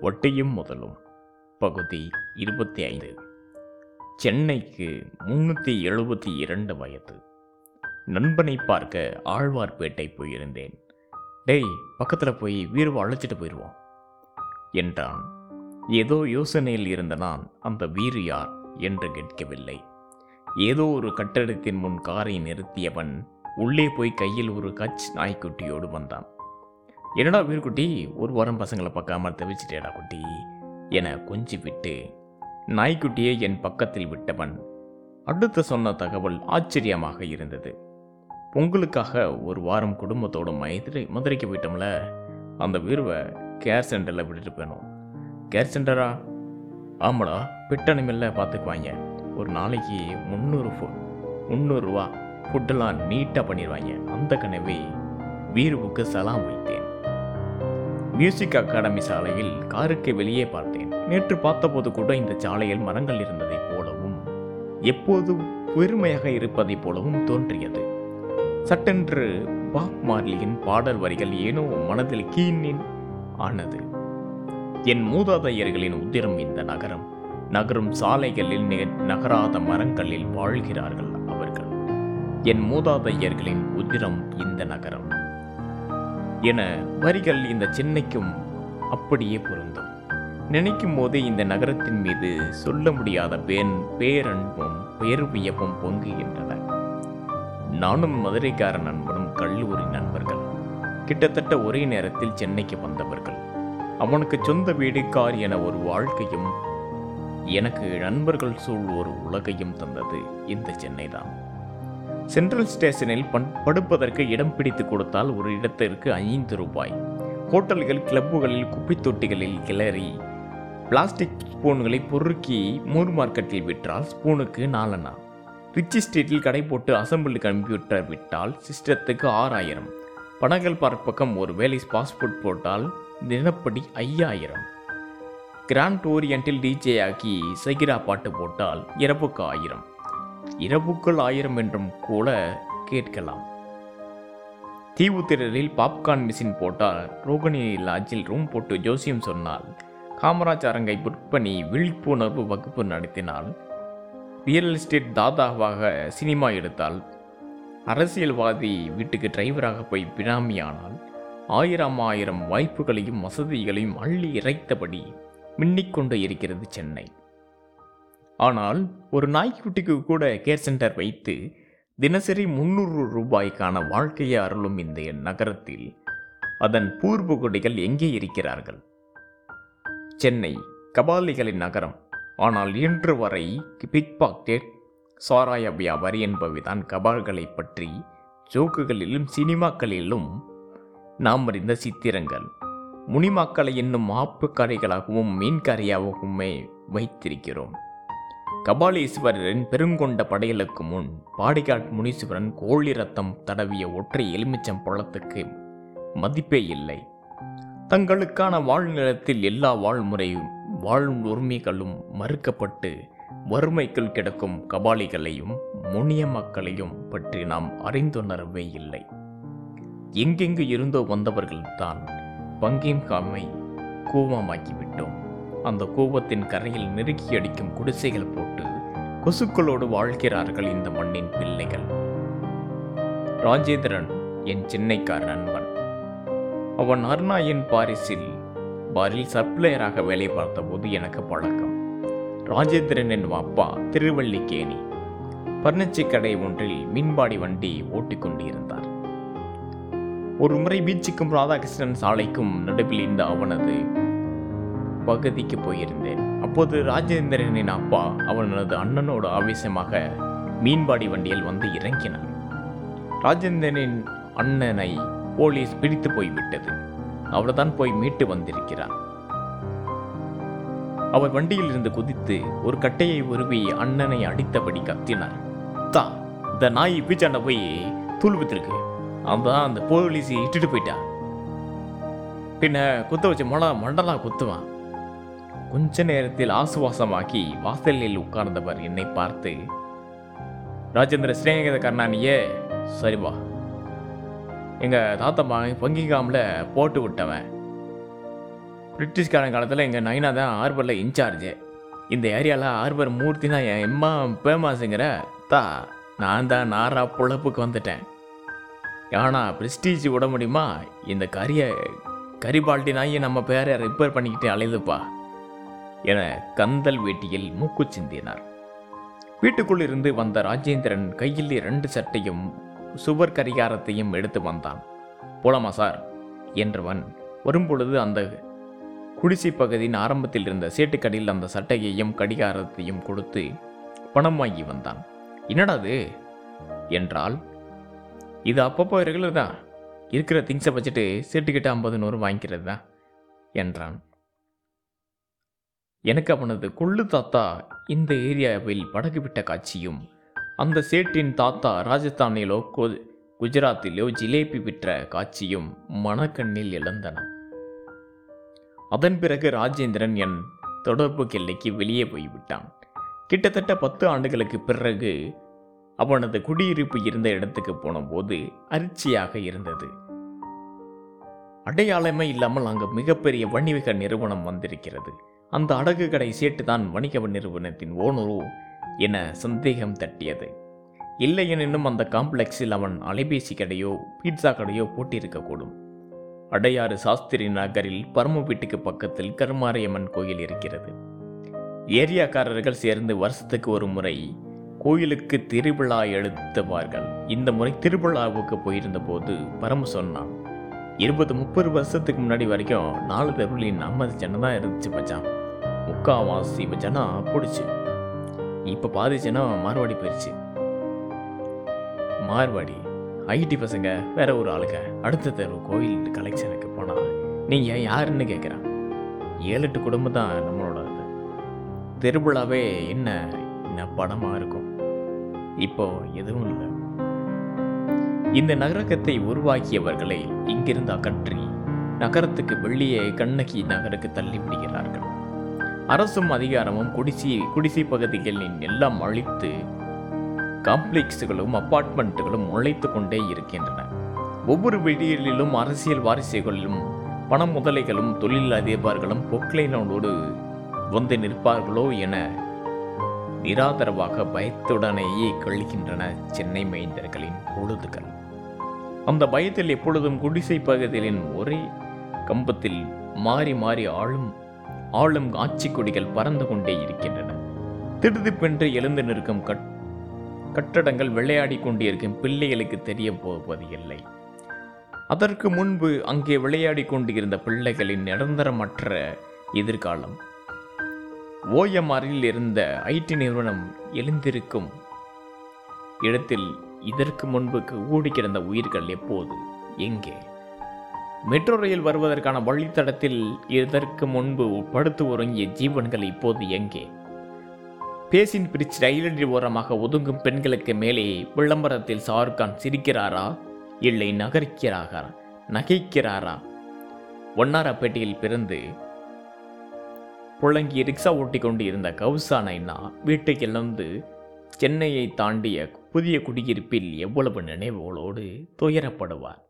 ஒட்டியும் முதலும். பகுதி இருபத்தி ஐந்து சென்னைக்கு முன்னூற்றி எழுபத்தி இரண்டு வயது. நண்பனை பார்க்க ஆழ்வார்பேட்டை போயிருந்தேன். டேய் பக்கத்தில் போய் வீரவை அழைச்சிட்டு போயிடுவோம் என்றான். ஏதோ யோசனையில் இருந்த நான் அந்த வீரு யார் என்று கேட்கவில்லை. ஏதோ ஒரு கட்டடத்தின் முன் காரை நிறுத்தியவன் உள்ளே போய் கையில் ஒரு கச் நாய்க்குட்டியோடு வந்தான். என்னடா வீர்குட்டி ஒரு வாரம் பசங்களை பார்க்காம தவிச்சிட்டேடா குட்டி? என கொஞ்சி விட்டு நாய்க்குட்டியை என் பக்கத்தில் விட்டவன் அடுத்து சொன்ன தகவல் ஆச்சரியமாக இருந்தது. பொங்கலுக்காக ஒரு வாரம் குடும்பத்தோட மதுரை மதுரைக்கு போயிட்டோம்ல அந்த வீர்வை கேர் சென்டரில் விட்டுட்டு போயணும் கேர் சென்டரா ஆமாடா பிட்டனிமில்ல பார்த்துக்குவாங்க. ஒரு நாளைக்கு முந்நூறு ஃபு முந்நூறுரூவா ஃபுட்டெல்லாம் நீட்டாக பண்ணிடுவாங்க. அந்த கனவை வீருவுக்கு சலாம் வைத்தேன். மியூசிக் அகாடமி சாலையில் காருக்கு வெளியே பார்த்தேன். நேற்று பார்த்தபோது கூட இந்த சாலையில் மரங்கள் இருந்ததைப் போலவும் எப்போதும் பெருமையாக இருப்பதைப் போலவும் தோன்றியது. சட்டென்று பாப் மார்லியின் பாடல் வரிகள் ஏனோ மனதில் கீனின் ஆனது. என் மூதாதையர்களின் உத்திரம் இந்த நகரம். நகரும் சாலைகளில் நகராத மரங்களில் வாழ்கிறார்கள் அவர்கள். என் மூதாதையர்களின் உத்திரம் இந்த நகரம். என வரிகள் இந்த சென்னைக்கும் அப்படியே பொருந்தும். நினைக்கும் போதே இந்த நகரத்தின் மீது சொல்ல முடியாத பேன் பேரன்பும் பேர்வியப்பும் பொங்குகின்றன. நானும் மதுரைக்கார நண்பனும் கல்லூரி நண்பர்கள். கிட்டத்தட்ட ஒரே நேரத்தில் சென்னைக்கு வந்தவர்கள். அவனுக்கு சொந்த வீடு கார் என ஒரு வாழ்க்கையும் எனக்கு நண்பர்கள் சூழ் ஒரு உலகையும் தந்தது இந்த சென்னை தான் சென்ட்ரல் ஸ்டேஷனில் பண் படுப்பதற்கு இடம் பிடித்து கொடுத்தால் ஒரு இடத்திற்கு ஐந்து ரூபாய். ஹோட்டல்கள் கிளப்புகளில் குப்பைத் தொட்டிகளில் கிளறி பிளாஸ்டிக் ஸ்பூன்களை பொறுக்கி மூர் மார்க்கெட்டில் விற்றால் ஸ்பூனுக்கு நாலனா. ரிச்சி ஸ்ட்ரீட்டில் கடை போட்டு அசம்பிள் கம்ப்யூட்டர் விட்டால் சிஸ்டத்துக்கு ஆறாயிரம். பணங்கள் பார்க் பக்கம் ஒரு வேலை பாஸ்போர்ட் போட்டால் தினப்படி ஐயாயிரம். கிராண்ட் ஓரியண்டில் டிஜே ஆக்கி சகிரா பாட்டு போட்டால் இறப்புக்கு ஆயிரம். இரவுக்குள் ஆயிரம் என்றும் கூட கேட்கலாம். தீவுத்திரரில் பாப்கார்ன் மிஷின் போட்டால் ரோகிணி லாட்ஜில் ரூம் போட்டு ஜோசியம் சொன்னால் காமராஜ் அரங்கை புக் பண்ணி விழிப்புணர்வு வகுப்பு நடத்தினால் ரியல் எஸ்டேட் தாதாவாக சினிமா எடுத்தால் அரசியல்வாதி வீட்டுக்கு டிரைவராக போய் பினாமியானால் ஆயிரம் ஆயிரம் வாய்ப்புகளையும் வசதிகளையும் அள்ளி இறைத்தபடி மின்னிக்கொண்டு இருக்கிறது சென்னை. ஆனால் ஒரு நாய்க்குட்டிக்கு கூட கேர் சென்டர் வைத்து தினசரி முந்நூறு ரூபாய்க்கான வாழ்க்கையை அருளும் இந்த நகரத்தில் அதன் பூர்வகுடிகள் எங்கே இருக்கிறார்கள்? சென்னை கபாலிகளின் நகரம். ஆனால் இன்று வரை பிக் பாக்கெட் சாராய வியாபாரி என்பவைதான் கபால்களை பற்றி ஜோக்குகளிலும் சினிமாக்களிலும் நாம் அறிந்த சித்திரங்கள். முனிமாக்களை என்னும் ஆப்புக்கரைகளாகவும் மீன்கரையாகவுமே வைத்திருக்கிறோம். கபாலீஸ்வரரின் பெருங்கொண்ட படையலுக்கு முன் பாடிகாட் முனீஸ்வரன் கோழி ரத்தம் தடவிய ஒற்றை எலுமிச்சம் பழத்துக்கு மதிப்பே இல்லை. தங்களுக்கான வாழ்நிலத்தில் எல்லா வாழ்முறையும் வாழ் உரிமைகளும் மறுக்கப்பட்டு வறுமைக்குள் கிடக்கும் கபாலிகளையும் முனிய மக்களையும் பற்றி நாம் அறிந்துணரவே இல்லை. எங்கெங்கு இருந்தோ வந்தவர்கள்தான் பங்கின்காமை கூவமாக்கிவிட்டோம். அந்த கூவத்தின் கரையில் நெருக்கி அடிக்கும் குடிசைகள் போட்டு கொசுக்களோடு வாழ்கிறார்கள் இந்த மண்ணின் பிள்ளைகள். ராஜேந்திரன் என் சென்னைக்கார நண்பன். அவன் அருணாயின் பாரிஸில் பாரில் சப்ளையராக வேலை பார்த்தபோது எனக்கு பழக்கம். ராஜேந்திரன் என்னும் அப்பா திருவள்ளிக்கேணி பர்னிச்சி கடை ஒன்றில் மீன்பாடி வண்டி ஓட்டிக் கொண்டிருந்தார். ஒரு முறை பீச்சுக்கும் ராதாகிருஷ்ணன் சாலைக்கும் நடுவில் இந்த அவனது பகுதிக்கு போயிருந்தேன். அப்போது ராஜேந்திரனின் அப்பா அவனது அண்ணனோட ஆவேசமாக மீன்பாடி வண்டியில் வந்து இறங்கினான் ராஜேந்திரனின் அண்ணனை போலீஸ் பிடித்து போய்விட்டது. அவர்தான் போய் மீட்டு வந்திருக்கிறான் அவர் வண்டியில் இருந்து குதித்து ஒரு கட்டையை உருவி அண்ணனை அடித்தபடி கத்தினார். தா இந்த நாய் பீச்சாண்ட போய் தூள் வித்திருக்கு அவன் அந்த போலீஸ் இட்டுட்டு போயிட்டா. பின்ன குத்த வச்ச மொளா மண்டலா குத்துவான். கொஞ்ச நேரத்தில் ஆசுவாசமாக்கி வாசலில் உட்கார்ந்தவர் என்னை பார்த்து ராஜேந்திர ஸ்ரீநகர கருணாநியே சரிவா எங்கள் தாத்தா தாத்தம்மா பங்கிகாமில் போட்டு விட்டவன். பிரிட்டிஷ்காரன் காலத்தில் எங்கள் நைனா தான் ஹார்பரில் இன்சார்ஜு இந்த ஏரியாவில் ஹார்பர் மூர்த்தினா என் எம்மா பேமாஸுங்கிற தா நான் தான் நாரா பொழப்புக்கு வந்துட்டேன். ஆனால் பிரிஸ்டீஜ் விட முடியுமா? இந்த கரியை கரிபால்ட்டி நாயை நம்ம பேரை ரிப்பேர் பண்ணிக்கிட்டு அலையுதுப்பா. என கந்தல் வேட்டியில் மூக்கு சிந்தினார். வீட்டுக்குள் இருந்து வந்த ராஜேந்திரன் கையில் இரண்டு சட்டையும் சுவர் கரிகாரத்தையும் எடுத்து வந்தான். போலாமா சார்? என்றவன் வரும்பொழுது அந்த குடிசை பகுதியின் ஆரம்பத்தில் இருந்த சேட்டுக்கடையில் அந்த சட்டையையும் கடிகாரத்தையும் கொடுத்து பணம் வாங்கி வந்தான். என்னடாது என்றால் இது அப்பப்போ ரெகுலர் தான். இருக்கிற திங்ஸை வச்சுட்டு சேட்டுக்கிட்ட ஐம்பது நூறு வாங்கிக்கிறது தான் என்றான். எனக்கு அவனது கொள்ளு தாத்தா இந்த ஏரியாவில் படகு விட்ட காட்சியும் அந்த சேட்டின் தாத்தா ராஜஸ்தானிலோ குஜராத்திலோ ஜிலேபி விற்ற காட்சியும் மனக்கண்ணில் இழந்தன அதன் பிறகு ராஜேந்திரன் என் தொடர்பு எல்லைக்கு வெளியே போய்விட்டான். கிட்டத்தட்ட பத்து ஆண்டுகளுக்கு பிறகு அவனது குடியிருப்பு இருந்த இடத்துக்கு போனபோது அரிச்சியாக இருந்தது. அடையாளமே இல்லாமல் அங்கு மிகப்பெரிய வணிக நிறுவனம் வந்திருக்கிறது. அந்த அடகு கடை சேட்டு தான் வணிக நிறுவனத்தின் ஓனரோ என சந்தேகம் தட்டியது. இல்லையெனினும் அந்த காம்ப்ளெக்ஸில் அவன் அலைபேசி கடையோ பீட்சா கடையோ போட்டிருக்கக்கூடும் அடையாறு சாஸ்திரி நகரில் பரம வீட்டுக்கு பக்கத்தில் கருமாரியம்மன் கோயில் இருக்கிறது. ஏரியாக்காரர்கள் சேர்ந்து வருஷத்துக்கு ஒரு முறை கோயிலுக்கு திருவிழா எழுத்துவார்கள். இந்த முறை திருவிழாவுக்கு போயிருந்தபோது பரம சொன்னான் இருபது முப்பது வருஷத்துக்கு முன்னாடி வரைக்கும் நாலு தெருவில் நம்ம ஜனம் தான் இருந்துச்சு மச்சான். முக்காவாசி ஜனம் பிடிச்சி. இப்போ பாதி ஜனம் மார்வாடி போயிடுச்சு மார்வாடி ஐடி பசங்க வேற ஒரு ஆளுங்க. அடுத்த தெரு கோயில் கலெக்ஷனுக்கு போனால் நீங்க யாருன்னு கேட்குறான் ஏழு எட்டு குடும்பம் தான் நம்மளோட இது. திருவிழாவே என்ன என்ன படமா இருக்கும்? இப்போ எதுவும் இல்லை. இந்த நகரகத்தை உருவாக்கியவர்களை இங்கிருந்து அகற்றி நகரத்துக்கு வெளியே கண்ணகி நகருக்கு தள்ளி விடுகிறார்கள் அரசும் அதிகாரமும் குடிசி குடிசை பகுதிகளின் எல்லாம் அழித்து காம்ப்ளெக்ஸுகளும் அப்பார்ட்மெண்ட்டுகளும் உழைத்து கொண்டே இருக்கின்றன. ஒவ்வொரு வெளியிலும் அரசியல் வாரிசுகளிலும் பண முதலைகளும் தொழில் அதிபர்களும் பொக்லைனோடு வந்து நிற்பார்களோ என நிராதரவாக பயத்துடனேயே கழிக்கின்றன சென்னை மைந்தர்களின் பொழுதுகள். அந்த பயத்தில் எப்பொழுதும் குடிசை பகுதியின் ஒரே கம்பத்தில் மாறி மாறி ஆளும் ஆளும் ஆட்சி கொடிகள் பறந்து கொண்டே இருக்கின்றன. திடுதிப்பென்று எழுந்து நிற்கும் கட் கட்டடங்கள் விளையாடி கொண்டிருக்கும் பிள்ளைகளுக்கு தெரிய போவது இல்லை. அதற்கு முன்பு அங்கே விளையாடி கொண்டிருந்த பிள்ளைகளின் நிரந்தரமற்ற எதிர்காலம். ஓஎம்ஆரில் இருந்த ஐடி நிறுவனம் எழுந்திருக்கும் இடத்தில் இதற்கு முன்பு ஓடி உயிர்கள் எப்போது? எங்கே? மெட்ரோ ரயில் வருவதற்கான வழித்தடத்தில் இதற்கு முன்பு படுத்து உறங்கிய ஜீவன்கள் இப்போது எங்கே? பேசின் பிரிட்ஜ் ரயிலடி ஓரமாக ஒதுங்கும் பெண்களுக்கு மேலே விளம்பரத்தில் ஷாருக்கான் சிரிக்கிறாரா? இல்லை நகரிக்கிறாரா? நகைக்கிறாரா? ஒன்னாரப்பேட்டையில் பிறந்து புழங்கி ரிக்ஷா ஓட்டி கொண்டு இருந்த கௌசா நைனா வீட்டுக்கு இழந்து சென்னையை தாண்டிய புதிய குடியிருப்பில் எவ்வளவு நினைவுகளோடு துயரப்படுவார்?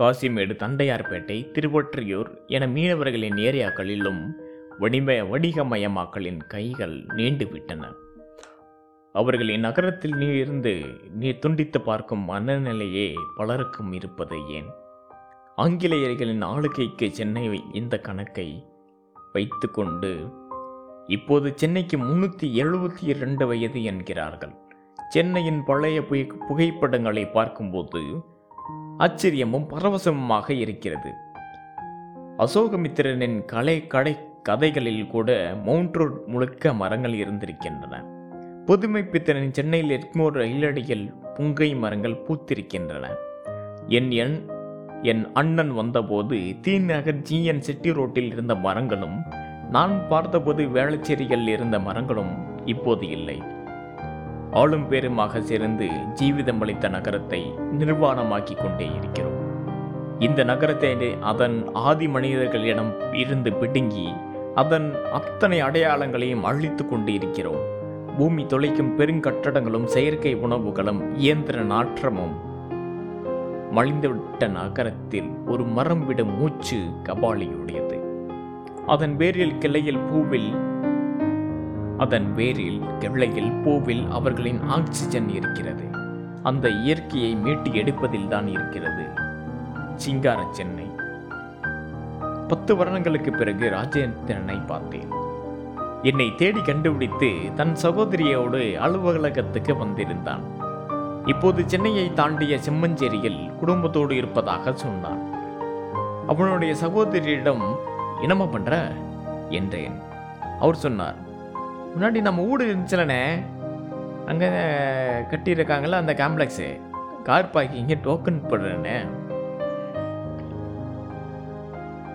காசிமேடு தண்டையார்பேட்டை திருவொற்றியூர் என மீனவர்களின் ஏரியாக்களிலும் வணிம வணிகமயமாக்கலின் கைகள் நீண்டுவிட்டன. அவர்களின் நகரத்தில் நீ இருந்து நீ துண்டித்து பார்க்கும் மனநிலையே பலருக்கும் இருப்பது ஏன்? ஆங்கிலேயர்களின் ஆளுகைக்கு சென்னை இந்த கணக்கை வைத்துக்கொண்டு இப்போது சென்னைக்கு முன்னூற்றி எழுபத்தி இரண்டு வயது என்கிறார்கள். சென்னையின் பழைய புகை- புகைப்படங்களை பார்க்கும்போது ஆச்சரியமும் பரவசமுமாக இருக்கிறது. அசோகமித்திரனின் கலை கடை கதைகளில் கூட மவுண்ட் ரோட் முழுக்க மரங்கள் இருந்திருக்கின்றன. புதுமை சென்னையில் எட்மோர் ரயிலடியில் புங்கை மரங்கள் பூத்திருக்கின்றன. என் எண் என் அண்ணன் வந்தபோது தீநகர் ஜிஎன் செட்டி ரோட்டில் இருந்த மரங்களும் நான் பார்த்தபோது வேளச்சேரியில் இருந்த மரங்களும் இப்போது இல்லை. ஆளும் பேருமாக சேர்ந்து ஜீவிதம் அளித்த நகரத்தை நிர்வாணமாக்கிக் கொண்டே இருக்கிறோம். இந்த நகரத்தை அதன் ஆதி மனிதர்களிடம் இருந்து பிடுங்கி அதன் அத்தனை அடையாளங்களையும் அழித்து கொண்டு இருக்கிறோம். பூமி தொலைக்கும் பெருங்கட்டடங்களும் செயற்கை உணவுகளும் இயந்திர நாற்றமும் மலிந்துவிட்ட நகரத்தில் ஒரு மரம் விடும் மூச்சு கபாலியுடையது. அதன் வேரில் கிளையில் பூவில் அதன் வேரில் கிளையில் பூவில் அவர்களின் ஆக்சிஜன் இருக்கிறது. அந்த இயற்கையை மீட்டு எடுப்பதில் தான் இருக்கிறது. சிங்கார சென்னை. பத்து வருடங்களுக்கு பிறகு ராஜேந்திரனை பார்த்தேன். என்னை தேடி கண்டுபிடித்து தன் சகோதரியோடு அலுவலகத்துக்கு வந்திருந்தான். இப்போது சென்னையை தாண்டிய செம்மஞ்சேரியில் குடும்பத்தோடு இருப்பதாக சொன்னான். அவனுடைய சகோதரியிடம் என்னம்மா பண்ணுற என்றேன். அவர் சொன்னார் முன்னாடி நம்ம வீடு இருந்துச்சுலண்ணே. அங்கே கட்டியிருக்காங்கள அந்த காம்ப்ளெக்ஸு கார் பார்க்கிங்க டோக்கன் போடுறேண்ணே.